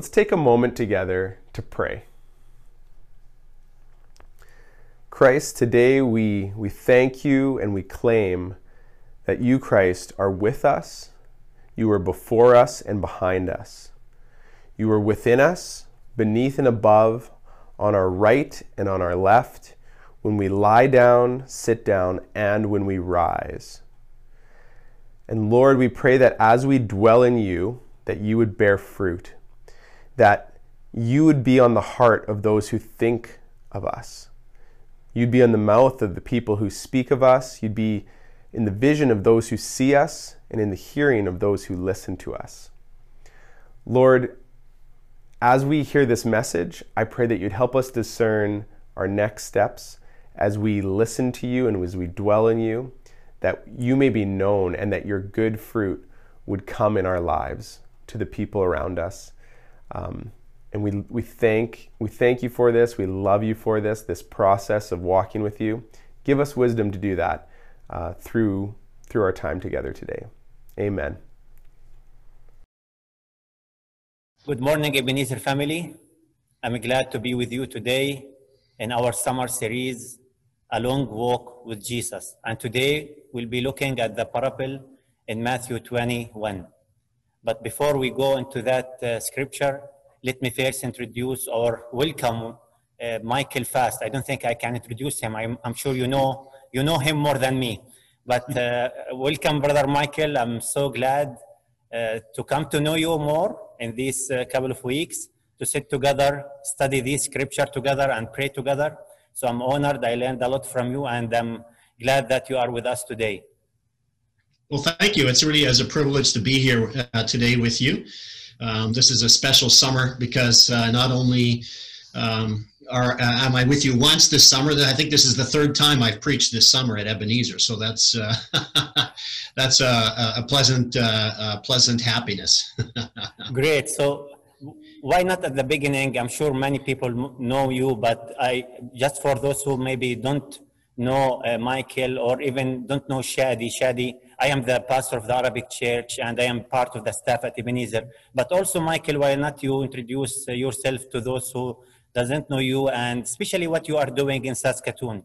Let's take a moment together to pray. Christ, today we, we thank you and we claim that you, Christ, are with us, you are before us and behind us. You are within us, beneath and above, on our right and on our left, when we lie down, sit down, and when we rise. And Lord, we pray that as we dwell in you, that you would bear fruit that you would be on the heart of those who think of us. You'd be on the mouth of the people who speak of us. You'd be in the vision of those who see us and in the hearing of those who listen to us. Lord, as we hear this message, I pray that you'd help us discern our next steps as we listen to you and as we dwell in you, that you may be known and that your good fruit would come in our lives to the people around us. Um, and we, we, thank, we thank you for this. We love you for this, this process of walking with you. Give us wisdom to do that uh, through, through our time together today. Amen. Good morning, Ebenezer family. I'm glad to be with you today in our summer series, A Long Walk with Jesus. And today we'll be looking at the parable in Matthew 21. But before we go into that uh, scripture, let me first introduce or welcome uh, Michael Fast. I don't think I can introduce him. I'm, I'm sure you know you know him more than me. But uh, welcome, brother Michael. I'm so glad uh, to come to know you more in these uh, couple of weeks to sit together, study this scripture together, and pray together. So I'm honored. I learned a lot from you, and I'm glad that you are with us today. Well, thank you. It's really as a privilege to be here uh, today with you. Um, this is a special summer because uh, not only um, are, uh, am I with you once this summer, I think this is the third time I've preached this summer at Ebenezer. So that's uh, that's a, a pleasant uh, a pleasant happiness. Great. So why not at the beginning? I'm sure many people know you, but I just for those who maybe don't know uh, Michael or even don't know Shadi. Shadi, I am the pastor of the Arabic Church and I am part of the staff at Ebenezer. But also, Michael, why not you introduce uh, yourself to those who doesn't know you and especially what you are doing in Saskatoon?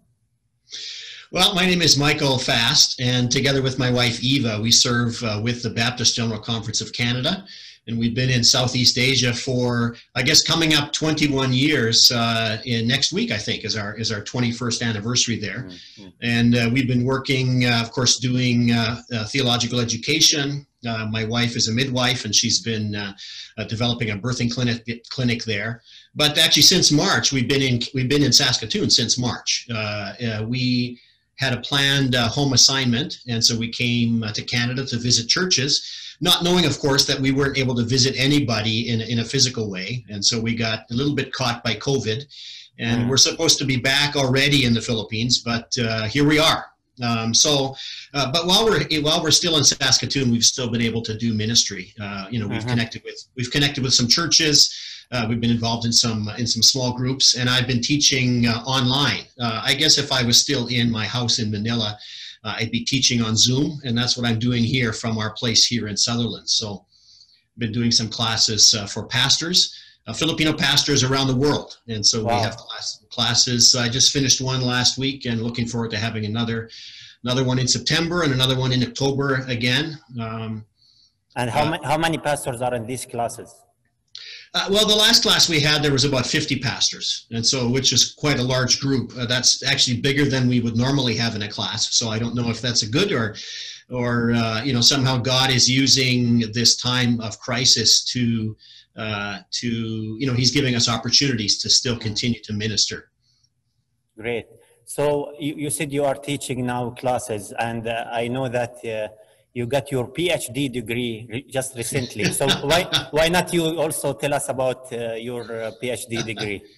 Well, my name is Michael Fast, and together with my wife Eva, we serve uh, with the Baptist General Conference of Canada and we've been in Southeast Asia for, I guess, coming up 21 years. Uh, in next week, I think, is our is our 21st anniversary there, mm-hmm. and uh, we've been working, uh, of course, doing uh, uh, theological education. Uh, my wife is a midwife, and she's been developing a birthing clinic clinic there. But actually, since March, we've been in we've been in Saskatoon since March. we had a planned home assignment, and so we came to Canada to visit churches not knowing, of course, that we weren't able to visit anybody in, in a physical way. And so we got a little bit caught by COVID. And mm. we're supposed to be back already in the Philippines, but uh, here we are. Um, so, uh, but while we're while we're still in Saskatoon, we've still been able to do ministry. Uh, you know, we've mm-hmm. connected with we've connected with some churches. Uh, we've been involved in some in some small groups, and I've been teaching uh, online. Uh, I guess if I was still in my house in Manila, uh, I'd be teaching on Zoom, and that's what I'm doing here from our place here in Sutherland. So, I've been doing some classes uh, for pastors, uh, Filipino pastors around the world, and so wow. we have class, classes. I just finished one last week, and looking forward to having another another one in September and another one in October again. Um, and how, uh, ma- how many pastors are in these classes? Uh, well, the last class we had, there was about 50 pastors, and so which is quite a large group. Uh, that's actually bigger than we would normally have in a class. So I don't know if that's a good or, or uh, you know, somehow God is using this time of crisis to, uh, to you know, He's giving us opportunities to still continue to minister. Great. So you, you said you are teaching now classes, and uh, I know that uh, you got your PhD degree just recently. So why why not you also tell us about uh, your uh, PhD degree?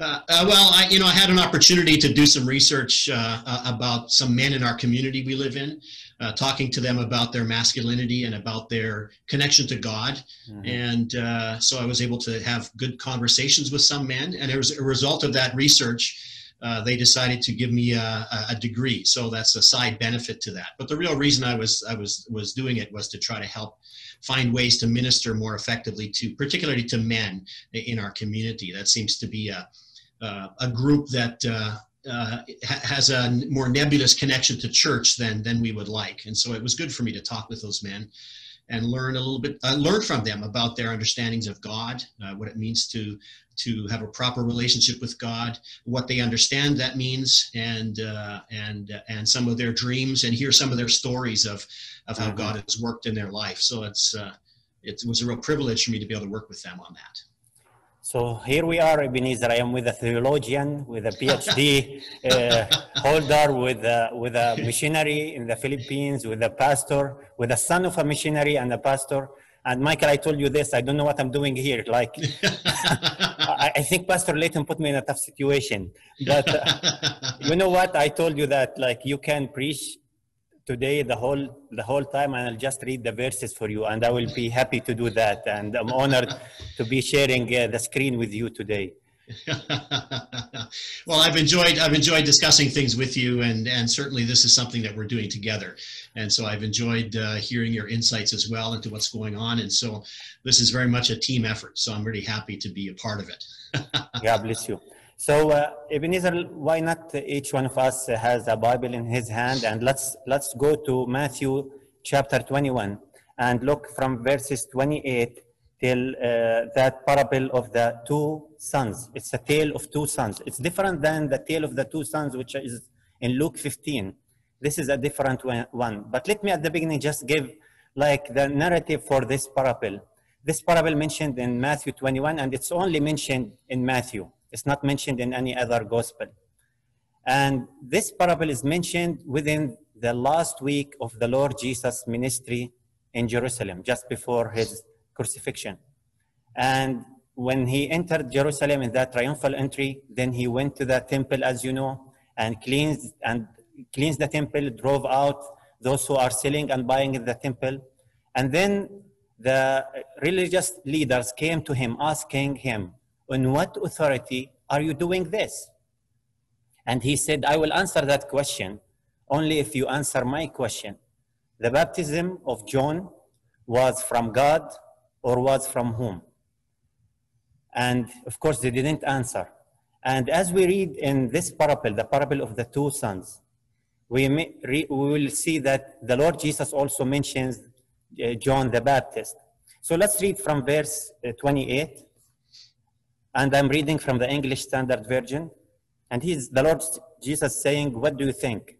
Uh, uh, well, I, you know, I had an opportunity to do some research uh, uh, about some men in our community we live in, uh, talking to them about their masculinity and about their connection to God. Mhm. And uh, so I was able to have good conversations with some men. And as a result of that research, uh, they decided to give me a, a- degree. So that's a side benefit to that. But the real reason I was I was was doing it was to try to help find ways to minister more effectively to, particularly to men in our community. That seems to be a uh, a group that uh, uh, has a more nebulous connection to church than than we would like. And so it was good for me to talk with those men and learn a little bit, uh, learn from them about their understandings of God, uh, what it means to to have a proper relationship with God, what they understand that means, and uh, and and some of their dreams, and hear some of their stories of of how Mhm. God has worked in their life. So it's uh, it was a real privilege for me to be able to work with them on that. So here we are, Ebenezer. I am with a theologian, with a PhD uh, holder, with a, with a missionary in the Philippines, with a pastor, with a son of a missionary and a pastor. And Michael, I told you this. I don't know what I'm doing here. Like, I, I think Pastor Leighton put me in a tough situation. But uh, you know what? I told you that like you can preach today the whole the whole time, and I'll just read the verses for you, and I will be happy to do that. And I'm honored to be sharing uh, the screen with you today. well, I've enjoyed I've enjoyed discussing things with you, and and certainly this is something that we're doing together. And so I've enjoyed uh, hearing your insights as well into what's going on. And so this is very much a team effort. So I'm really happy to be a part of it. God bless you. So, uh, Ebenezer, why not each one of us has a Bible in his hand, and let's let's go to Matthew chapter 21 and look from verses 28 till uh, that parable of the two sons. It's a tale of two sons. It's different than the tale of the two sons, which is in Luke 15. This is a different one- one. But let me at the beginning just give like the narrative for this parable. This parable mentioned in Matthew 21, and it's only mentioned in Matthew. It's not mentioned in any other gospel. And this parable is mentioned within the last week of the Lord Jesus' ministry in Jerusalem, just before his crucifixion. And when he entered Jerusalem in that triumphal entry, then he went to the temple, as you know, and cleansed and cleansed the temple, drove out those who are selling and buying in the temple. And then the religious leaders came to him asking him, On what authority are you doing this? And he said, I will answer that question only if you answer my question. The baptism of John was from God or was from whom? And of course, they didn't answer. And as we read in this parable, the parable of the two sons, we, may, we will see that the Lord Jesus also mentions uh, John the Baptist. So let's read from verse uh, 28. And I'm reading from the English Standard Version. And he's the Lord Jesus saying, What do you think?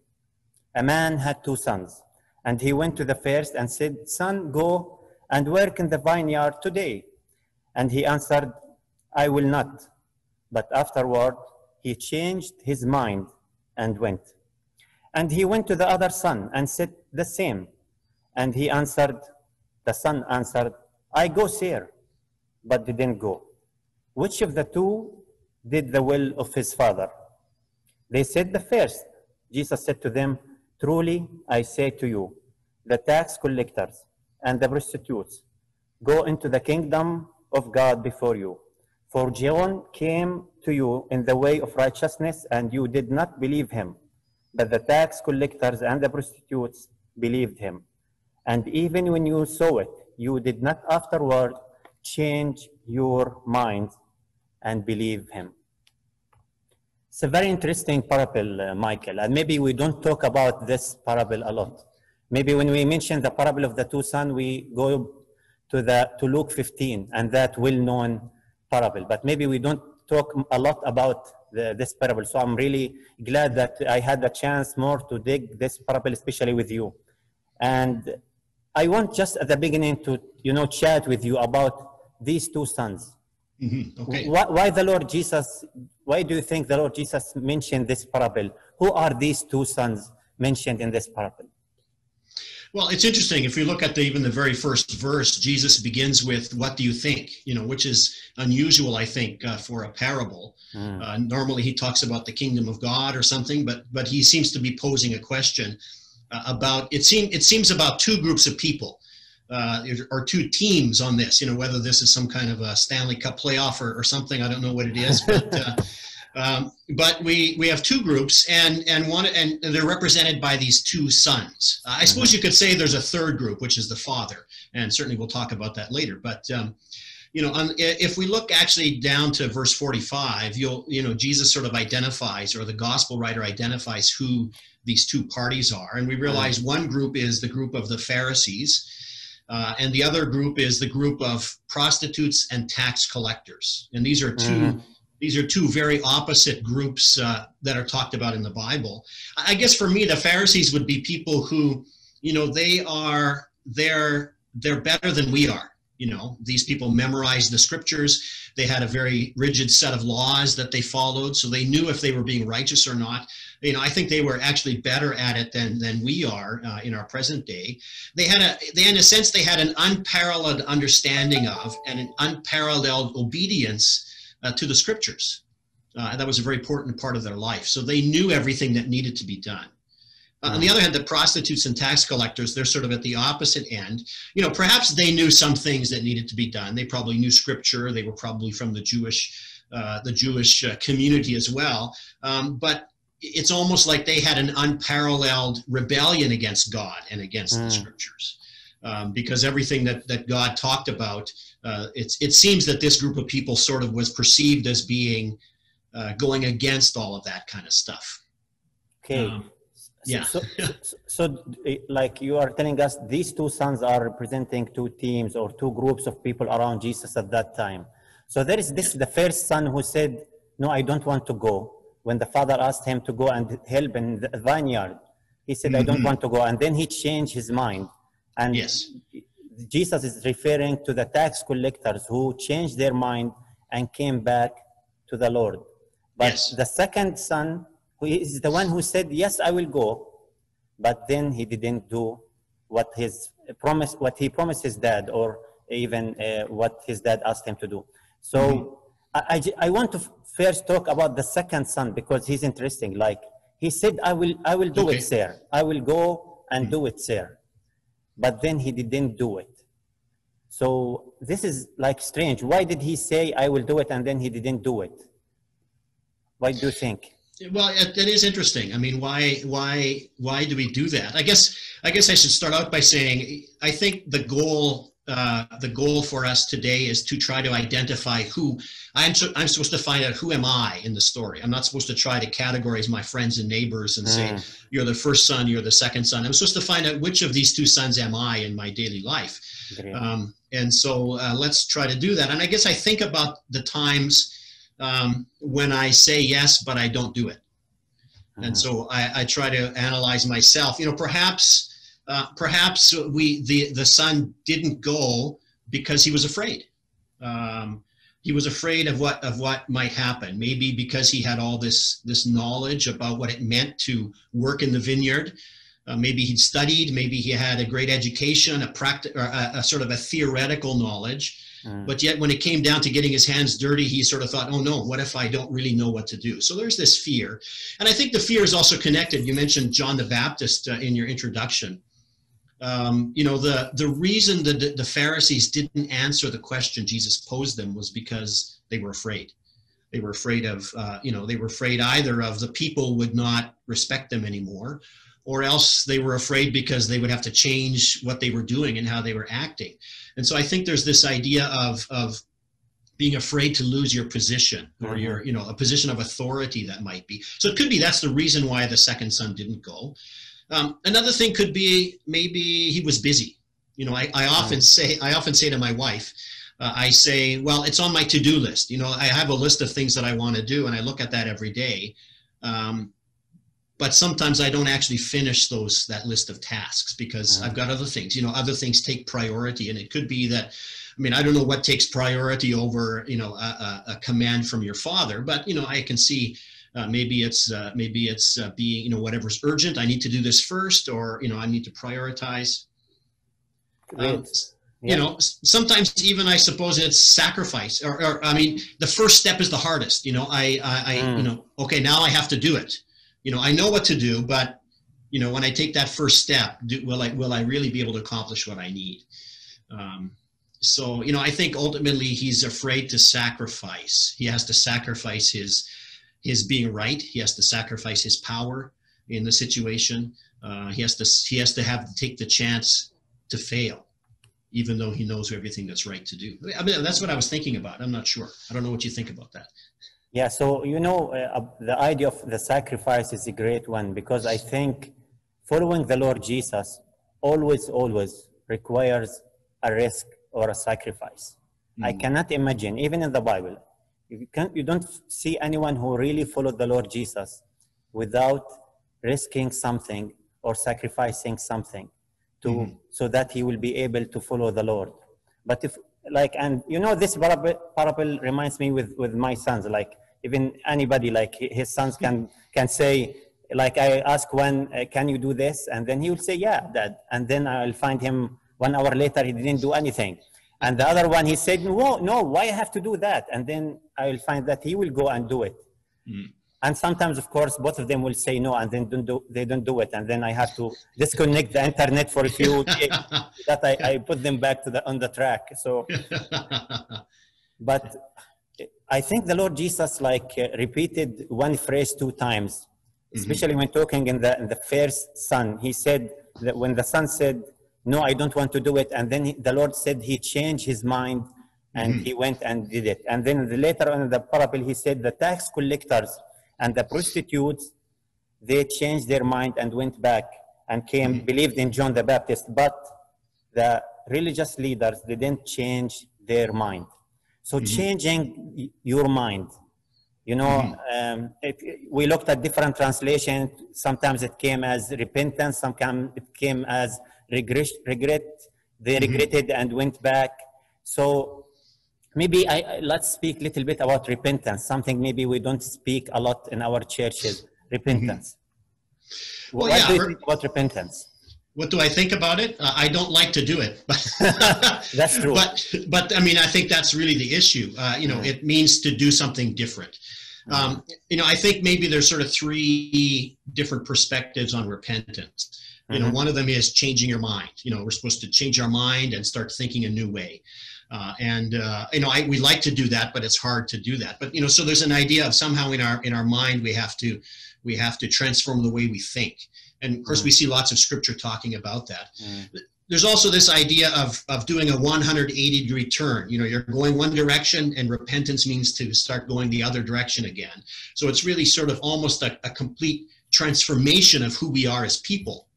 A man had two sons. And he went to the first and said, Son, go and work in the vineyard today. And he answered, I will not. But afterward, he changed his mind and went. And he went to the other son and said the same. And he answered, the son answered, I go, sir, but didn't go. Which of the two did the will of his father? They said the first. Jesus said to them, Truly I say to you, the tax collectors and the prostitutes go into the kingdom of God before you. For John came to you in the way of righteousness, and you did not believe him. But the tax collectors and the prostitutes believed him. And even when you saw it, you did not afterward change your mind and believe him. It's a very interesting parable, uh, Michael, and maybe we don't talk about this parable a lot. Maybe when we mention the parable of the two sons, we go to the to Luke 15 and that well-known parable. But maybe we don't talk a lot about the, this parable. So I'm really glad that I had the chance more to dig this parable, especially with you. And I want just at the beginning to you know chat with you about these two sons. Mhm, Okay. Why, why the Lord Jesus? Why do you think the Lord Jesus mentioned this parable? Who are these two sons mentioned in this parable? Well, it's interesting. If you look at the, even the very first verse, Jesus begins with, What do you think? You know, which is unusual, I think, uh, for a parable. Mm. Uh, normally he talks about the kingdom of God or something, but, but he seems to be posing a question uh, about, it, seem, it seems about two groups of people. Uh, or two teams on this, you know, whether this is some kind of a Stanley Cup playoff or, or something, I don't know what it is, but uh, um, but we we have two groups, and and one and they're represented by these two sons. Uh, I suppose you could say there's a third group, which is the father, and certainly we'll talk about that later. But um, you know, on, if we look actually down to verse 45, you'll you know Jesus sort of identifies, or the gospel writer identifies who these two parties are, and we realize one group is the group of the Pharisees. Uh, and the other group is the group of prostitutes and tax collectors. And these are 2 mm-hmm these are two very opposite groups uh, that are talked about in the Bible. I guess for me, the Pharisees would be people who, you know, they are they're they're better than we are. You know, these people memorized the scriptures. They had a very rigid set of laws that they followed, so they knew if they were being righteous or not. You know, I think they were actually better at it than than we are uh, in our present day. They had a, they in a sense, they had an unparalleled understanding of and an unparalleled obedience uh, to the scriptures. Uh, that was a very important part of their life. So they knew everything that needed to be done. Uh, on the other hand, the prostitutes and tax collectors, they're sort of at the opposite end. You know, perhaps they knew some things that needed to be done. They probably knew scripture. They were probably from the Jewish, uh, the Jewish uh, community as well. Um, but it's almost like they had an unparalleled rebellion against God and against mm. the scriptures. Um, because everything that, that God talked about uh, it's, it seems that this group of people sort of was perceived as being uh, going against all of that kind of stuff. Okay. Um, yeah. So, so, so, like you are telling us, these two sons are representing two teams or two groups of people around Jesus at that time. So there is this, the first son who said, no, I don't want to go. When the father asked him to go and help in the vineyard, he said, mm-hmm. I don't mm-hmm. want to go. And then he changed his mind. And yes. Jesus is referring to the tax collectors who changed their mind and came back to the Lord. But yes. the second son, who is the one who said, Yes, I will go, but then he didn't do what his promise, what he promised his dad, or even uh, what his dad asked him to do. So mm-hmm. I, I, I want to first talk about the second son because he's interesting. Like he said, I will, I will do okay. it, sir. I will go and mm-hmm. do it, sir but then he didn't do it. So this is like strange. Why did he say, I will do it, and then he didn't do it? Why do you think? Well, it, it is interesting. I mean, why, why, why do we do that? I guess, I guess I should start out by saying, I think the goal uh, the goal for us today is to try to identify who I'm, I'm supposed to find out who am I in the story. I'm not supposed to try to categorize my friends and neighbors and mm. say, you're the first son, you're the second son. I'm supposed to find out which of these two sons am I in my daily life. Um, and so uh, let's try to do that. And I guess I think about the times um, when I say yes, but I don't do it. Mm. And mm-hmm. so I, I try to analyze myself. You know, perhaps uh, perhaps we the the son didn't go because he was afraid. Um, he was afraid of what of what might happen. Maybe because he had all this this knowledge about what it meant to work in the vineyard. Uh, maybe he'd studied. Maybe he had a great education, a practice, a, a, sort of a theoretical knowledge. Mm. But yet, when it came down to getting his hands dirty, he sort of thought, "Oh no, what if I don't really know what to do?" So there's this fear, and I think the fear is also connected. You mentioned John the Baptist uh, in your introduction um, you know, the, the reason that the Pharisees didn't answer the question Jesus posed them was because they were afraid. They were afraid of, uh, you know, they were afraid either of the people would not respect them anymore, or else they were afraid because they would have to change what they were doing and how they were acting. And so I think there's this idea of, of being afraid to lose your position or mm-hmm. your, you know, a position of authority that might be. So it could be that's the reason why the second son didn't go. Um, another thing could be maybe he was busy. You know, I, I often say I often say to my wife, uh, I say, well, it's on my to-do list. You know, I have a list of things that I want to do, and I look at that every day. Um, but sometimes I don't actually finish those that list of tasks because I've got other things. You know, other things take priority, and it could be that. I mean, I don't know what takes priority over, you know, a, a, a command from your father, but you know, I can see Uh, maybe it's uh, maybe it's uh, being you know whatever's urgent. I need to do this first, or you know I need to prioritize. Um, Yeah. You know, sometimes even I suppose it's sacrifice, or, or I mean, the first step is the hardest. You know, I I, I Mm. you know okay now I have to do it. You know, I know what to do, but you know when I take that first step, do, will I will I really be able to accomplish what I need? Um, so you know i think ultimately he's afraid to sacrifice he has to sacrifice his his being right. He has to sacrifice his power in the situation. Uh, he has to he has to have to take the chance to fail even though he knows everything that's right to do. I mean that's what i was thinking about. I'm not sure. I don't know what you think about that. Yeah, so you know, uh, the idea of the sacrifice is a great one because I think following the Lord Jesus always, always requires a risk or a sacrifice. I cannot imagine, even in the Bible, you, can't, you don't see anyone who really followed the Lord Jesus without risking something or sacrificing something to so that he will be able to follow the Lord. But if like and you know this parable, parable reminds me with with my sons like even anybody like his sons can can say like I ask one uh, can you do this? And then he will say yeah dad. And then I'll find him one hour later he didn't do anything. And the other one he said no no why I have to do that? And then I will find that he will go and do it. And sometimes of course both of them will say no and then don't do, they don't do it. And then I have to disconnect the internet for a few days that I, I put them back to the on the track. So but I think the Lord Jesus like uh, repeated one phrase two times, especially when talking in the in the first son. He said that when the son said, "No, I don't want to do it," and then he, the Lord said he changed his mind and mm-hmm. he went and did it. And then the, later on in the parable, he said the tax collectors and the prostitutes they changed their mind and went back and came mm-hmm. believed in John the Baptist, but the religious leaders didn't change their mind. So mm-hmm. changing your mind, you know, um, it, we looked at different translations. Sometimes it came as repentance. Sometimes it came as regret. regret. They regretted and went back. So maybe I, let's speak a little bit about repentance. Something maybe we don't speak a lot in our churches. Repentance. Well, what yeah, do you think about repentance? what do I think about it? Uh, I don't like to do it, but That's true. But but I mean, I think that's really the issue. Uh, you know, it means to do something different. Um, you know, I think maybe there's sort of three different perspectives on repentance. You know, Mhm. one of them is changing your mind. You know, we're supposed to change our mind and start thinking a new way. Uh, and uh, you know, I, we like to do that, but it's hard to do that. But you know, so there's an idea of somehow in our in our mind we have to we have to transform the way we think. And of course, we see lots of scripture talking about that there's also this idea of, of doing a 180 degree turn. You know, you're going one direction and repentance means to start going the other direction again. So it's really sort of almost a, a complete transformation of who we are as people.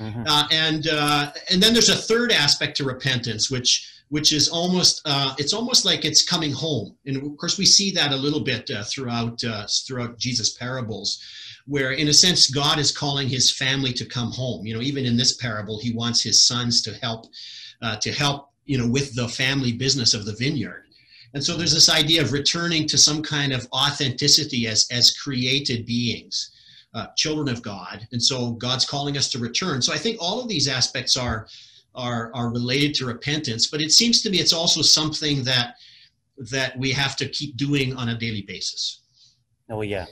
Mhm. Uh, and uh, and then there's a third aspect to repentance, which which is almost uh, it's almost like it's coming home. And of course, we see that a little bit uh, throughout uh, throughout Jesus' parables, where in a sense God is calling His family to come home. You know, even in this parable, He wants His sons to help uh, to help you know with the family business of the vineyard. And so there's this idea of returning to some kind of authenticity as as created beings uh, children of God, and so God's calling us to return. So I think all of these aspects are are are related to repentance, but it seems to me it's also something that that we have to keep doing on a daily basis. Oh yeah,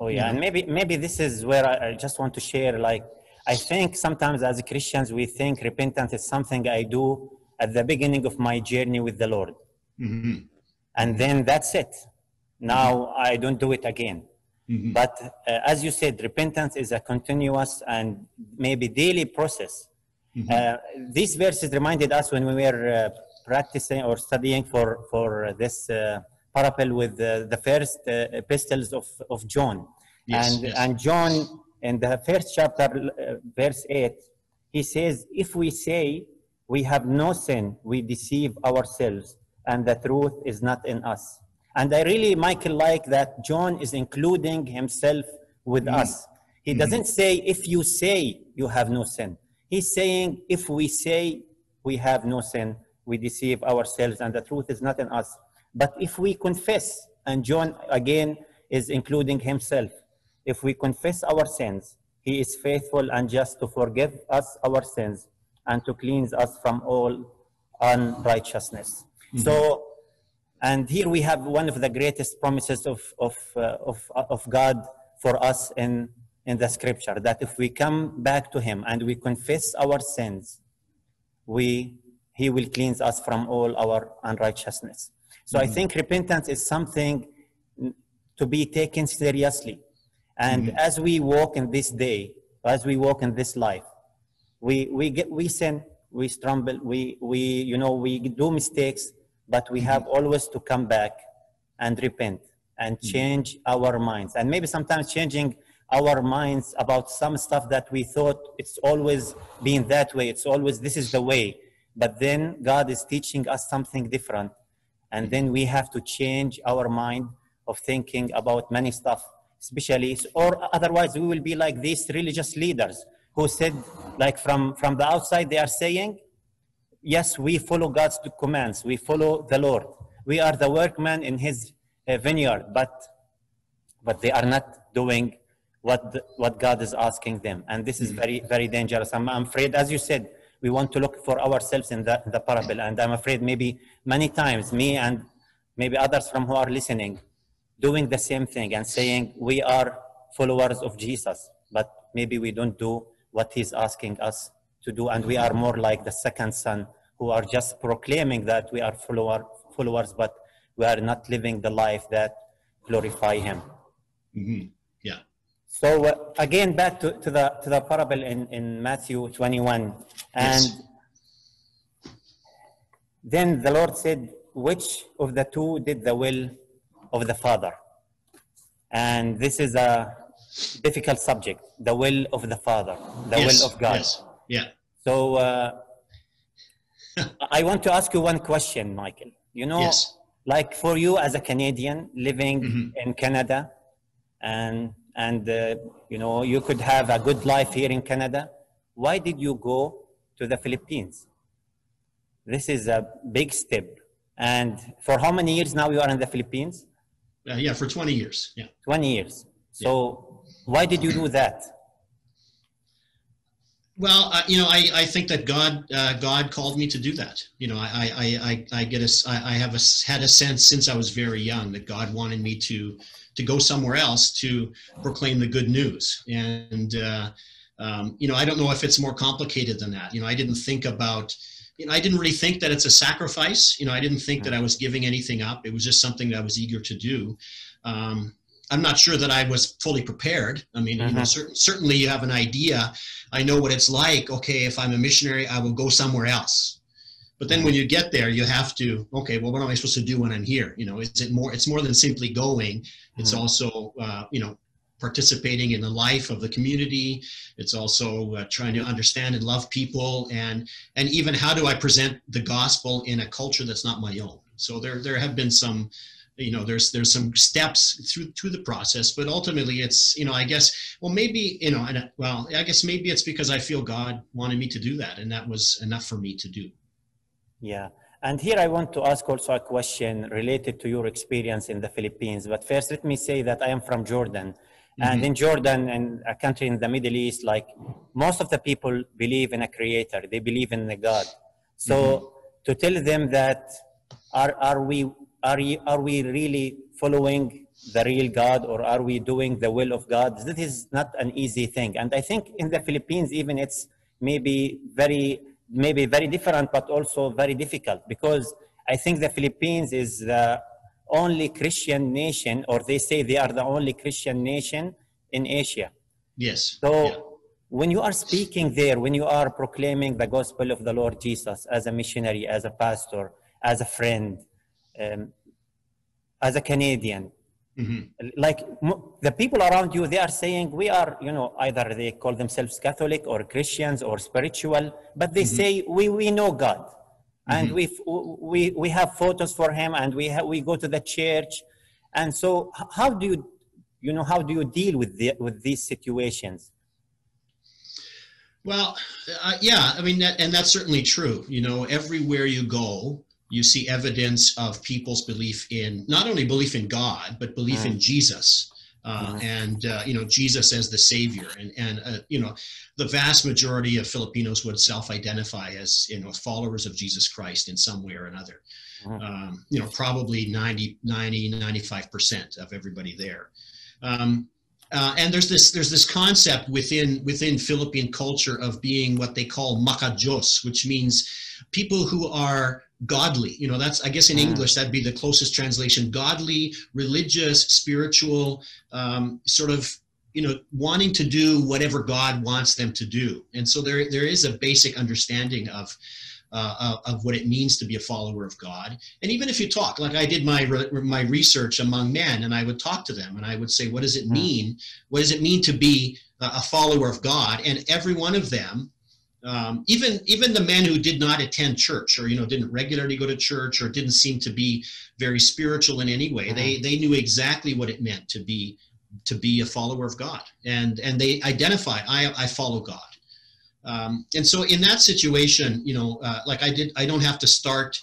oh yeah, Yeah. and maybe maybe this is where I, I just want to share. Like, I think sometimes as Christians we think repentance is something I do at the beginning of my journey with the Lord, Mhm. and then that's it. Now I don't do it again. Mhm. But uh, as you said, repentance is a continuous and maybe daily process. Uh, these verses reminded us when we were uh, practicing or studying for, for this uh, parable with uh, the first uh, epistles of, of John. Yes, and, yes. and John, in the first chapter, uh, verse 8, he says, If we say we have no sin, we deceive ourselves, and the truth is not in us. And I really, Michael, like that John is including himself with us. He doesn't say, if you say you have no sin. He's saying, if we say we have no sin, we deceive ourselves and the truth is not in us. But if we confess, and John again is including himself. If we confess our sins, he is faithful and just to forgive us our sins and to cleanse us from all unrighteousness. So, and here we have one of the greatest promises of, of, uh, of, of God for us in, in the scripture that if we come back to Him and we confess our sins, we, He will cleanse us from all our unrighteousness. So I mm-hmm. think repentance is something to be taken seriously. And mm-hmm. as we walk in this day, as we walk in this life, we, we, get, we sin, we stumble, we, we, you know, we do mistakes, but we have mm-hmm. always to come back and repent and change our minds. And maybe sometimes changing our minds about some stuff that we thought it's always been that way, it's always this is the way. But then God is teaching us something different. And then we have to change our mind of thinking about many stuff, especially, or otherwise we will be like these religious leaders who said, like from, from the outside, they are saying, yes, we follow God's commands, we follow the Lord. We are the workmen in his uh, vineyard, but, but they are not doing what, the- what God is asking them. And this is very, very dangerous. I'm, I'm afraid, as you said, we want to look for ourselves in the, in the parable. And I'm afraid maybe many times, me and maybe others from who are listening, doing the same thing and saying we are followers of Jesus, but maybe we don't do what he's asking us to do. And we are more like the second son who are just proclaiming that we are follower, followers, but we are not living the life that glorify him. hmm Yeah. So uh, again, back to, to the to the parable in, in Matthew 21, and Yes. then the Lord said, "Which of the two did the will of the Father?" And this is a difficult subject: the will of the Father, the yes. will of God. Yes. Yeah. So uh, I want to ask you one question, Michael. You know, Yes. like for you as a Canadian living Mhm. in Canada, and and uh, you know you could have a good life here in Canada. Why did you go to the Philippines? This is a big step. And for how many years now you are in the Philippines? Uh, yeah. For 20 years. Yeah. 20 years. So why did you do that? Well, uh, you know, I, I think that God uh, God called me to do that. You know, I I, I, I get a I I have a, had a sense since I was very young that God wanted me to to go somewhere else to proclaim the good news. And uh, um, you know, I don't know if it's more complicated than that. You know, I didn't think about. You know, I didn't really think that it's a sacrifice. You know, I didn't think that I was giving anything up. It was just something that I was eager to do. Um, I'm not sure that I was fully prepared. I mean, you know, Mhm. cer- certainly you have an idea I know what it's like. Okay, if I'm a missionary, I will go somewhere else. But then when you get there, you have to, okay, well, what am I supposed to do when I'm here? You know, is it more, it's more than simply going. It's Mhm. also, uh, you know, participating in the life of the community. It's also uh, trying to understand and love people and, and even how do I present the gospel in a culture that's not my own? So there, there have been some, you know, there's, there's some steps through, through the process, but ultimately it's, you know, I guess well, maybe you know, and well, I guess maybe it's because I feel God wanted me to do that, and that was enough for me to do. Yeah. And here I want to ask also a question related to your experience in the Philippines. But first, let me say that I am from Jordan. And mm-hmm. in Jordan, and a country in the Middle East, like most of the people believe in a creator, they believe in a God. So mm-hmm. to tell them that are, are, we, are, you, are we really following the real God or are we doing the will of God? This is not an easy thing. And I think in the Philippines, even it's maybe very maybe very different but also very difficult because i think the philippines is the only christian nation or they say they are the only christian nation in asia Yes. so Yeah. when you are speaking there when you are proclaiming the gospel of the lord jesus as a missionary as a pastor as a friend um, as a canadian Mhm. like the people around you they are saying we are you know either they call themselves catholic or christians or spiritual but they say we we know god. And we we we have photos for him and we ha- we go to the church. And so how do you you know how do you deal with the, with these situations? Well, uh, yeah, I mean, that, and that's certainly true. You know, everywhere you go, you see evidence of people's belief in not only belief in God, but belief in Jesus. Uh, and uh, you know Jesus as the Savior, and and uh, you know the vast majority of Filipinos would self-identify as you know followers of Jesus Christ in some way or another. Um, you know, probably 90, 90, 95 percent of everybody there. Um, uh, and there's this there's this concept within within Philippine culture of being what they call maka-Diyos, which means people who are godly. You know, that's I guess in English that'd be the closest translation: godly, religious, spiritual, um, sort of you know wanting to do whatever God wants them to do. And so there there is a basic understanding of uh, of what it means to be a follower of God. And even if you talk, like I did my my research among men, and I would talk to them, and I would say, "What does it mean? What does it mean to be a follower of God?" And every one of them, um, even even the men who did not attend church, or you know, didn't regularly go to church, or didn't seem to be very spiritual in any way, they they knew exactly what it meant to be to be a follower of God, and and they identify "I I follow God." Um, and so in that situation, you know, uh, like I did, I don't have to start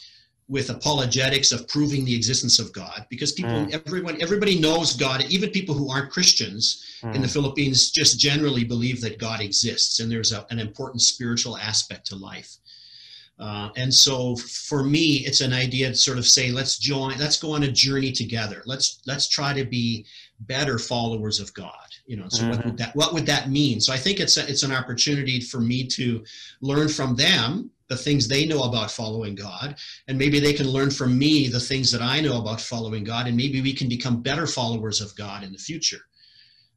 with apologetics of proving the existence of God because people, Mm. everyone, everybody knows God. Even people who aren't Christians in the Philippines just generally believe that God exists and there's a, an important spiritual aspect to life. Uh, and so for me, it's an idea to sort of say, let's join, let's go on a journey together. Let's let's try to be better followers of God. You know, so what would that what would that mean? So I think it's a, it's an opportunity for me to learn from them the things they know about following God, and maybe they can learn from me the things that I know about following God, and maybe we can become better followers of God in the future.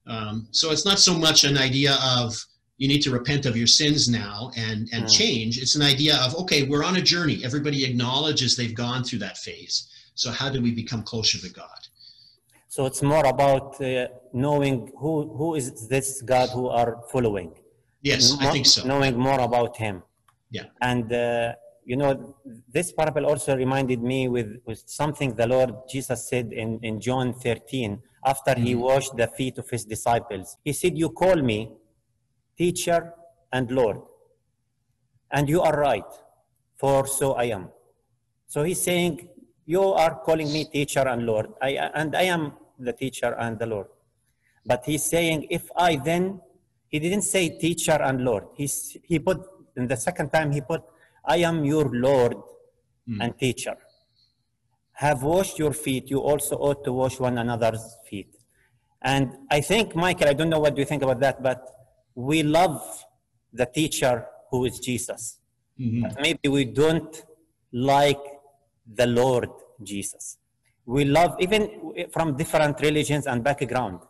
Um, so it's not so much an idea of you need to repent of your sins now and and Mm. change. It's an idea of okay, we're on a journey. Everybody acknowledges they've gone through that phase. So how do we become closer to God? So it's more about uh, knowing who who is this God who are following. Yes, I think so. Knowing more about Him. Yeah. And uh, you know, this parable also reminded me with, with something the Lord Jesus said in, in John 13 after he Mm-hmm. washed the feet of his disciples. He said, You call me teacher and Lord, and you are right, for so I am. So he's saying, You are calling me teacher and Lord, I, and I am the teacher and the Lord. But he's saying, If I then, he didn't say teacher and Lord. He's, he put, in the second time, he put, I am your Lord and teacher. Have washed your feet, you also ought to wash one another's feet. And I think, Michael, I don't know what you think about that, but we love the teacher who is Jesus. But maybe we don't like the Lord Jesus. We love, even from different religions and background,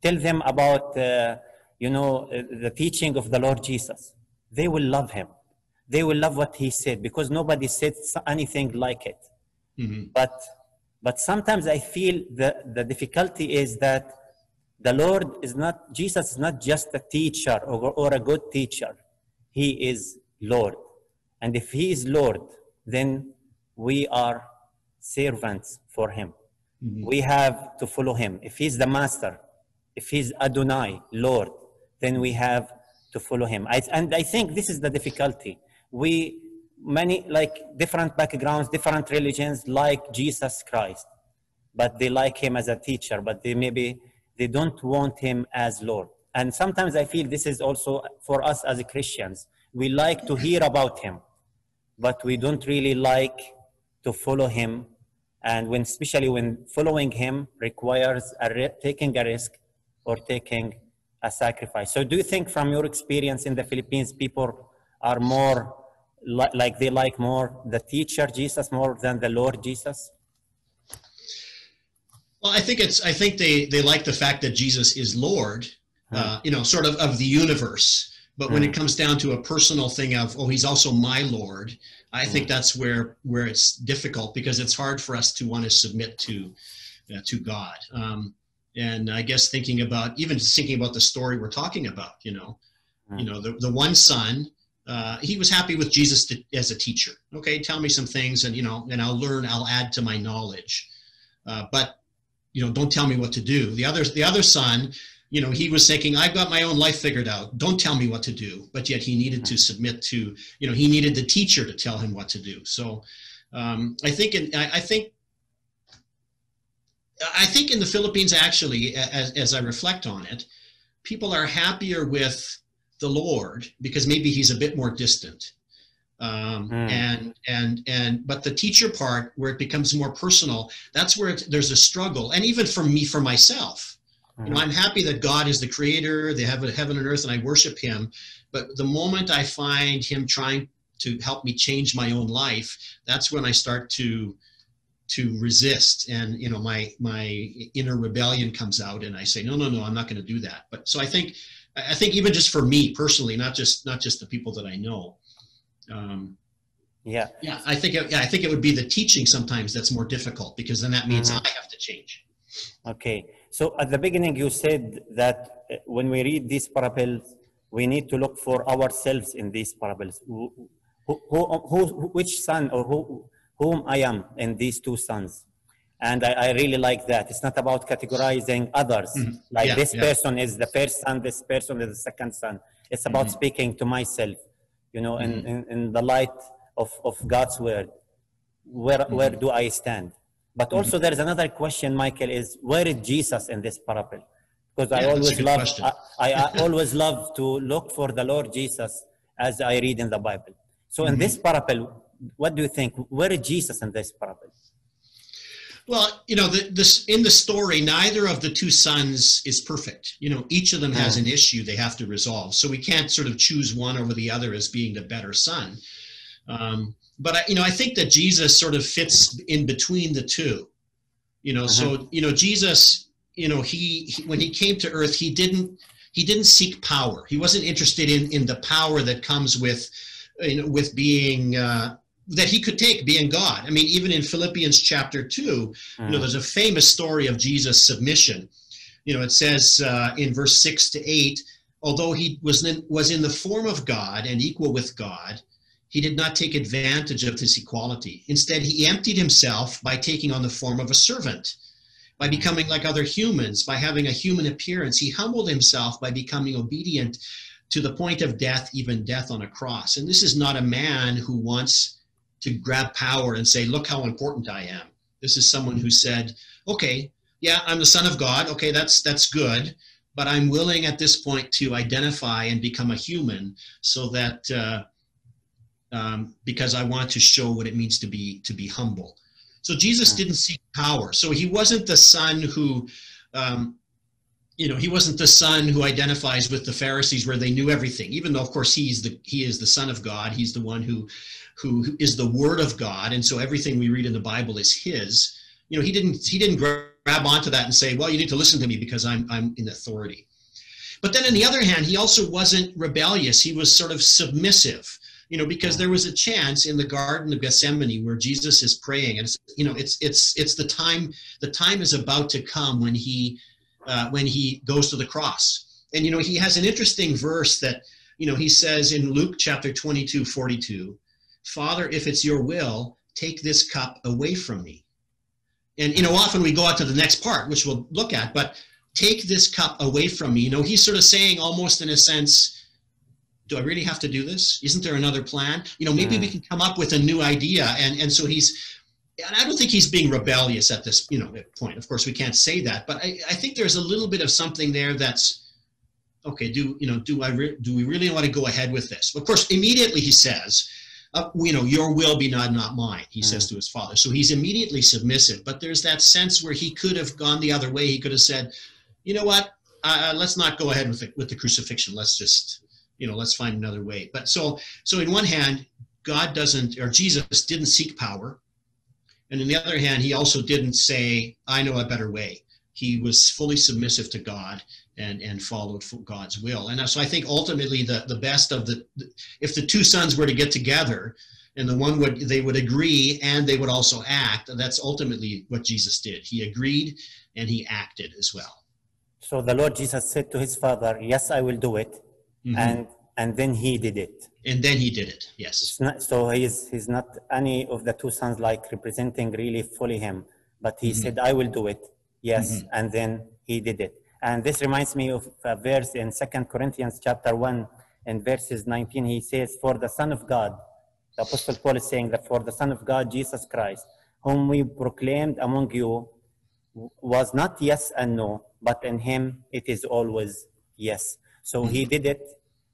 tell them about, uh, you know, uh, the teaching of the Lord Jesus. They will love him. They will love what he said because nobody said anything like it. Mm-hmm. But, but sometimes I feel the, the difficulty is that the Lord is not, Jesus is not just a teacher or, or a good teacher. He is Lord. And if He is Lord, then we are servants for Him. Mm-hmm. We have to follow Him. If He's the Master, if He's Adonai, Lord, then we have to follow Him. I, and I think this is the difficulty. We, many, like different backgrounds, different religions, like Jesus Christ, but they like Him as a teacher, but they maybe they don't want Him as Lord. And sometimes I feel this is also for us as Christians. We like to hear about Him, but we don't really like to follow Him. And when, especially when following Him requires a taking a risk or taking a sacrifice. So, do you think, from your experience in the Philippines, people are more li- like they like more the teacher Jesus more than the Lord Jesus? Well, I think it's. I think they they like the fact that Jesus is Lord, uh, you know, sort of of the universe. But when it comes down to a personal thing of, oh, he's also my Lord, I think that's where where it's difficult because it's hard for us to want to submit to uh, to God. Um, and I guess thinking about even just thinking about the story we're talking about, you know, you know, the the one son. Uh, he was happy with Jesus to, as a teacher. Okay, tell me some things, and you know, and I'll learn. I'll add to my knowledge. Uh, but you know don't tell me what to do the other the other son you know he was thinking i've got my own life figured out don't tell me what to do but yet he needed to submit to you know he needed the teacher to tell him what to do so Um, I think in, I, I think I think in the Philippines, actually, as, as I reflect on it, people are happier with the Lord because maybe he's a bit more distant. Um, Mm. and and and but the teacher part where it becomes more personal that's where it, there's a struggle and even for me for myself you know i'm happy that god is the creator they have heaven and earth and i worship him but the moment i find him trying to help me change my own life that's when i start to to resist and you know my my inner rebellion comes out and i say no no no i'm not going to do that but so i think i think even just for me personally not just not just the people that i know um, Yeah. yeah i think it, yeah, i think it would be the teaching sometimes that's more difficult because then that means Mhm. i have to change Okay. So at the beginning, you said that uh, when we read these parables, we need to look for ourselves in these parables. Who, who, who, who, which son or who, whom I am in these two sons. And I, I really like that. It's not about categorizing others. Like Yeah, this yeah. person is the first son, this person is the second son. It's about speaking to myself, you know, in, in, in the light of, of God's word. Where, where do I stand? But also there's another question, Michael, is where is Jesus in this parable? Because I Yeah, a always love. I, I, I always love to look for the Lord Jesus as I read in the Bible. So in this parable, what do you think? Where is Jesus in this parable? Well, you know, the, this in the story, neither of the two sons is perfect. You know, each of them has an issue they have to resolve. So we can't sort of choose one over the other as being the better son. Um, but I, you know, I think that Jesus sort of fits in between the two. You know, so you know, Jesus, you know, he, he when he came to earth, he didn't he didn't seek power. He wasn't interested in in the power that comes with you know with being uh, that he could take being God. I mean, even in Philippians chapter two, you know, there's a famous story of Jesus' submission. You know, it says uh, in verse six to eight, although he was in, was in the form of God and equal with God, he did not take advantage of this equality. Instead, he emptied himself by taking on the form of a servant, by becoming like other humans, by having a human appearance. He humbled himself by becoming obedient to the point of death, even death on a cross. And this is not a man who wants to grab power and say, Look how important I am. This is someone who said, Okay, yeah, I'm the son of God. Okay, that's that's good. But I'm willing at this point to identify and become a human so that uh, um, because I want to show what it means to be to be humble. So Jesus didn't seek power. So he wasn't the son who, um, you know, he wasn't the son who identifies with the Pharisees where they knew everything. Even though, of course, he's the he is the son of God. He's the one who, who is the Word of God, and so everything we read in the Bible is his. You know, he didn't he didn't grab onto that and say, well, you need to listen to me because I'm I'm in authority. But then on the other hand, he also wasn't rebellious. He was sort of submissive you know because there was a chance in the garden of gethsemane where jesus is praying and you know it's it's it's the time the time is about to come when he uh, when he goes to the cross and you know he has an interesting verse that you know he says in luke chapter 22 42 father if it's your will take this cup away from me and you know often we go out to the next part which we'll look at but take this cup away from me you know he's sort of saying almost in a sense do I really have to do this? Isn't there another plan? You know, maybe we can come up with a new idea. And and so he's, and I don't think he's being rebellious at this, you know, point. Of course, we can't say that, but I, I think there's a little bit of something there that's, okay. Do you know? Do I re- do we really want to go ahead with this? Of course, immediately he says, uh, you know, your will be not not mine. He says to his father. So he's immediately submissive. But there's that sense where he could have gone the other way. He could have said, you know what? Uh, let's not go ahead with the, with the crucifixion. Let's just you know let's find another way but so so in one hand god doesn't or jesus didn't seek power and on the other hand he also didn't say i know a better way he was fully submissive to god and and followed god's will and so i think ultimately the the best of the if the two sons were to get together and the one would they would agree and they would also act that's ultimately what jesus did he agreed and he acted as well So the Lord Jesus said to his father, Yes, I will do it. Mm-hmm. And and then he did it. and then he did it yes not, so he's he's not any of the two sons like representing really fully him, but he mm-hmm. said, "I will do it." Yes, mm-hmm. and then he did it. And this reminds me of a verse in Second Corinthians chapter one, and verses nineteen. He says, "For the Son of God the Apostle Paul is saying that for the Son of God, Jesus Christ, whom we proclaimed among you, was not yes and no, but in him it is always yes. So he did it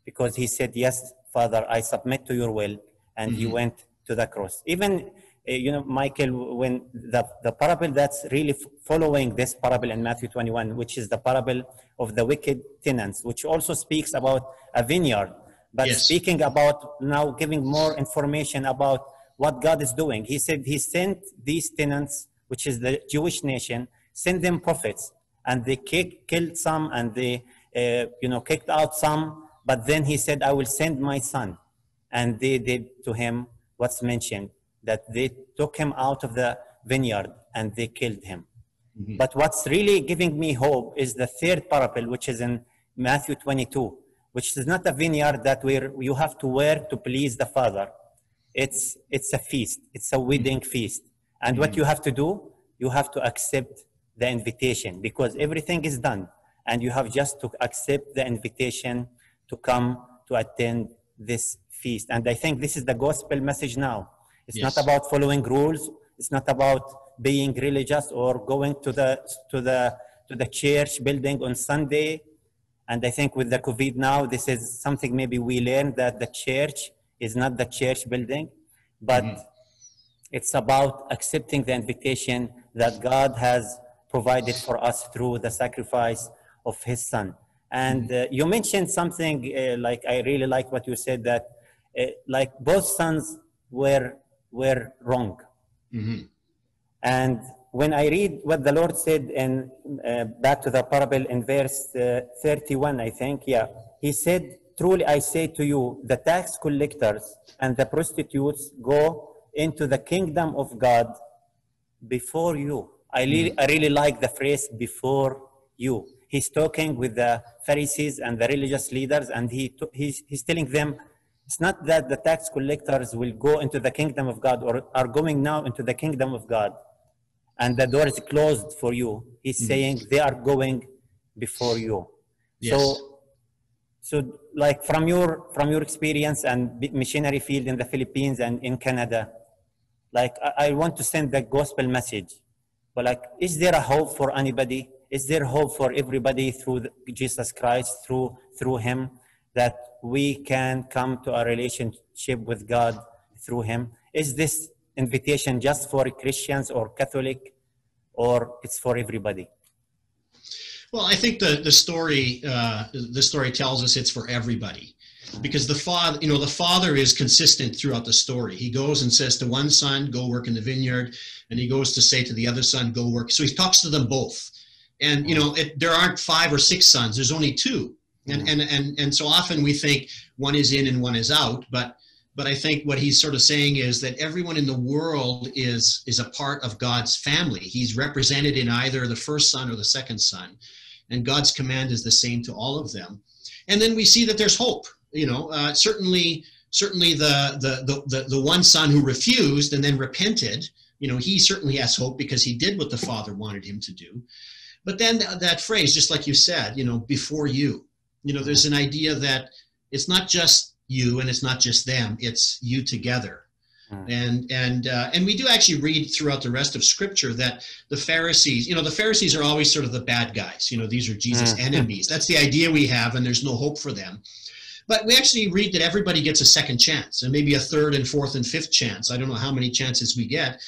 because he said, Yes, Father, I submit to your will, and he mm-hmm. went to the cross. Even, you know, Michael, when the, the parable that's really following this parable in Matthew 21, which is the parable of the wicked tenants, which also speaks about a vineyard, but Yes. speaking about now giving more information about what God is doing. He said he sent these tenants, which is the Jewish nation, sent them prophets, and they kick, killed some and they, uh, you know, kicked out some. But then he said, "I will send my son," and they did to him what's mentioned that they took him out of the vineyard and they killed him. Mm-hmm. But what's really giving me hope is the third parable, which is in Matthew 22, which is not a vineyard that where you have to wear to please the Father. It's, it's a feast, it's a wedding mm-hmm. feast. And what mm-hmm. you have to do, you have to accept the invitation because everything is done. And you have just to accept the invitation to come to attend this feast. And I think this is the gospel message now. It's Yes. not about following rules. It's not about being religious or going to the to the to the church building on Sunday. And I think with the COVID now, this is something maybe we learned that the church is not the church building, but it's about accepting the invitation that God has provided for us through the sacrifice of His Son. And uh, you mentioned something uh, like I really like what you said that uh, like both sons were were wrong. And when I read what the Lord said in uh, back to the parable in verse uh, 31, I think, yeah, He said, Truly I say to you, the tax collectors and the prostitutes go into the kingdom of God before you. I, really, I really like the phrase before you. He's talking with the Pharisees and the religious leaders, and he, to- he's, he's telling them it's not that the tax collectors will go into the kingdom of God or are going now into the kingdom of God and the door is closed for you. He's mm-hmm. saying they are going before you. Yes. So, so like from your from your experience and missionary field in the Philippines and in Canada, like I, I want to send the gospel message. But like, is there a hope for anybody? Is there hope for everybody through the, Jesus Christ, through through Him, that we can come to a relationship with God through Him? Is this invitation just for Christians or Catholic, or it's for everybody? Well, I think the the story uh, the story tells us it's for everybody, because the father you know the father is consistent throughout the story. He goes and says to one son, "Go work in the vineyard," and he goes to say to the other son, "Go work." So he talks to them both, and you know it, there aren't five or six sons. There's only two, and and and and so often we think one is in and one is out, but but I think what he's sort of saying is that everyone in the world is is a part of God's family. He's represented in either the first son or the second son, and God's command is the same to all of them. And then we see that there's hope. You know, uh, certainly certainly the, the the the the one son who refused and then repented. You know, he certainly has hope because he did what the father wanted him to do. But then th- that phrase, just like you said, you know, before you, you know, there's an idea that it's not just you and it's not just them it's you together. Mm. and and uh, and we do actually read throughout the rest of scripture that the pharisees you know the pharisees are always sort of the bad guys. You know these are jesus Mm. enemies. That's the idea we have and there's no hope for them. But we actually read that everybody gets a second chance and maybe a third and fourth and fifth chance. I don't know how many chances we get.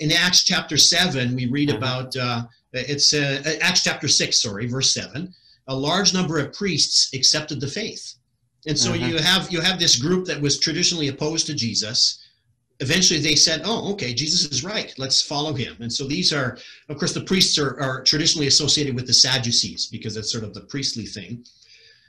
In acts chapter 7 we read Mhm. about uh, it's uh, acts chapter 6 sorry verse 7 a large number of priests accepted the faith and so Mhm. you have you have this group that was traditionally opposed to Jesus. Eventually, they said, "Oh, okay, Jesus is right. Let's follow him." And so these are, of course, the priests are, are traditionally associated with the Sadducees because that's sort of the priestly thing.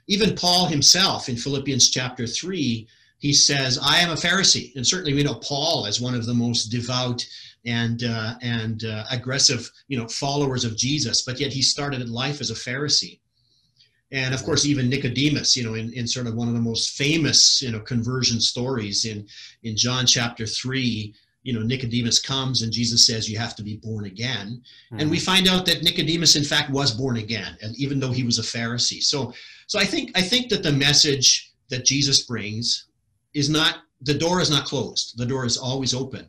Even Paul himself in Philippians chapter three, he says, "I am a Pharisee," and certainly we know Paul as one of the most devout and uh, and uh, aggressive, you know, followers of Jesus. But yet he started life as a Pharisee and of course even nicodemus you know in, in sort of one of the most famous you know conversion stories in in john chapter 3 you know nicodemus comes and jesus says you have to be born again and we mm-hmm. find out that nicodemus in fact was born again and even though he was a pharisee so so i think i think that the message that jesus brings is not the door is not closed. The door is always open.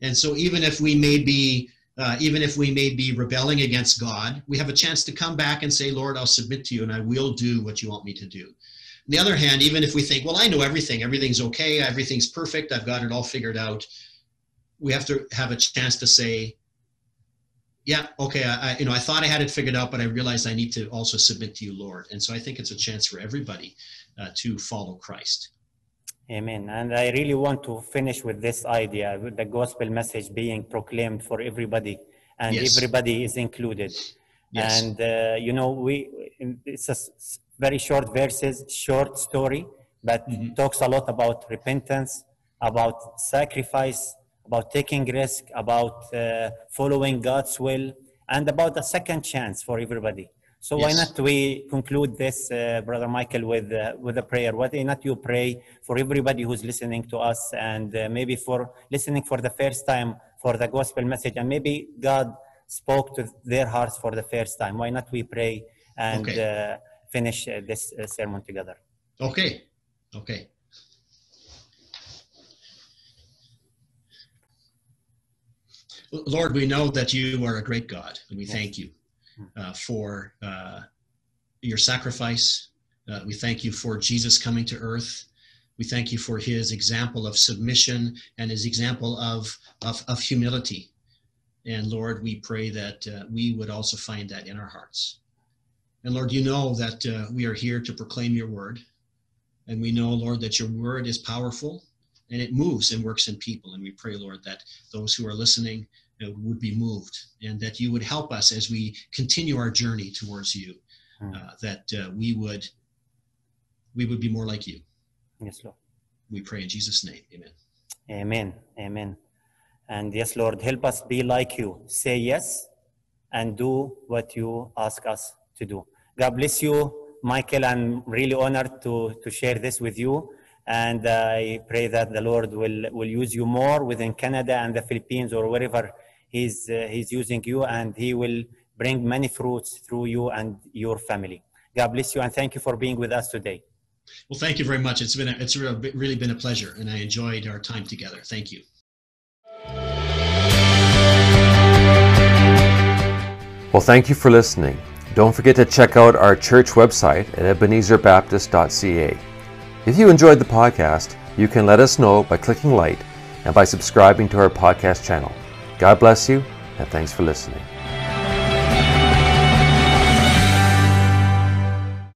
And so even if we may be uh, even if we may be rebelling against God, we have a chance to come back and say, Lord, I'll submit to you and I will do what you want me to do. On the other hand, even if we think, well, I know everything, everything's okay, everything's perfect, I've got it all figured out, we have to have a chance to say, yeah, okay, I, you know, I thought I had it figured out, but I realized I need to also submit to you, Lord. And so I think it's a chance for everybody uh, to follow Christ. Amen. And I really want to finish with this idea with the gospel message being proclaimed for everybody, and Yes. everybody is included. Yes. And uh, you know, we it's a very short verses, short story, but Mhm. talks a lot about repentance, about sacrifice, about taking risk, about uh, following God's will, and about a second chance for everybody. So why not we conclude this, uh, Brother Michael, with uh, with a prayer? Why not you pray for everybody who's listening to us, and uh, maybe for listening for the first time for the gospel message, and maybe God spoke to their hearts for the first time. Why not we pray and Okay. uh, finish uh, this uh, sermon together? Okay. Okay. Lord, we know that you are a great God, and we Yes. thank you uh, for uh, your sacrifice. Uh, we thank you for Jesus coming to earth. We thank you for his example of submission and his example of, of, of humility. And Lord, we pray that uh, we would also find that in our hearts. And Lord, you know that uh, we are here to proclaim your word. And we know, Lord, that your word is powerful and it moves and works in people. And we pray, Lord, that those who are listening uh, would be moved and that you would help us as we continue our journey towards you, Hmm. uh, that uh, we would we would be more like you. Yes, Lord. We pray in Jesus' name. Amen. Amen. Amen. And yes, Lord, help us be like you. Say yes and do what you ask us to do. God bless you, Michael. I'm really honored to, to share this with you. And I pray that the Lord will, will use you more within Canada and the Philippines or wherever he's, uh, he's using you, and He will bring many fruits through you and your family. God bless you, and thank you for being with us today. Well, thank you very much. It's been a, it's real- really been a pleasure, and I enjoyed our time together. Thank you. Well, thank you for listening. Don't forget to check out our church website at ebenezerbaptist.ca. If you enjoyed the podcast, you can let us know by clicking like and by subscribing to our podcast channel. God bless you, and thanks for listening.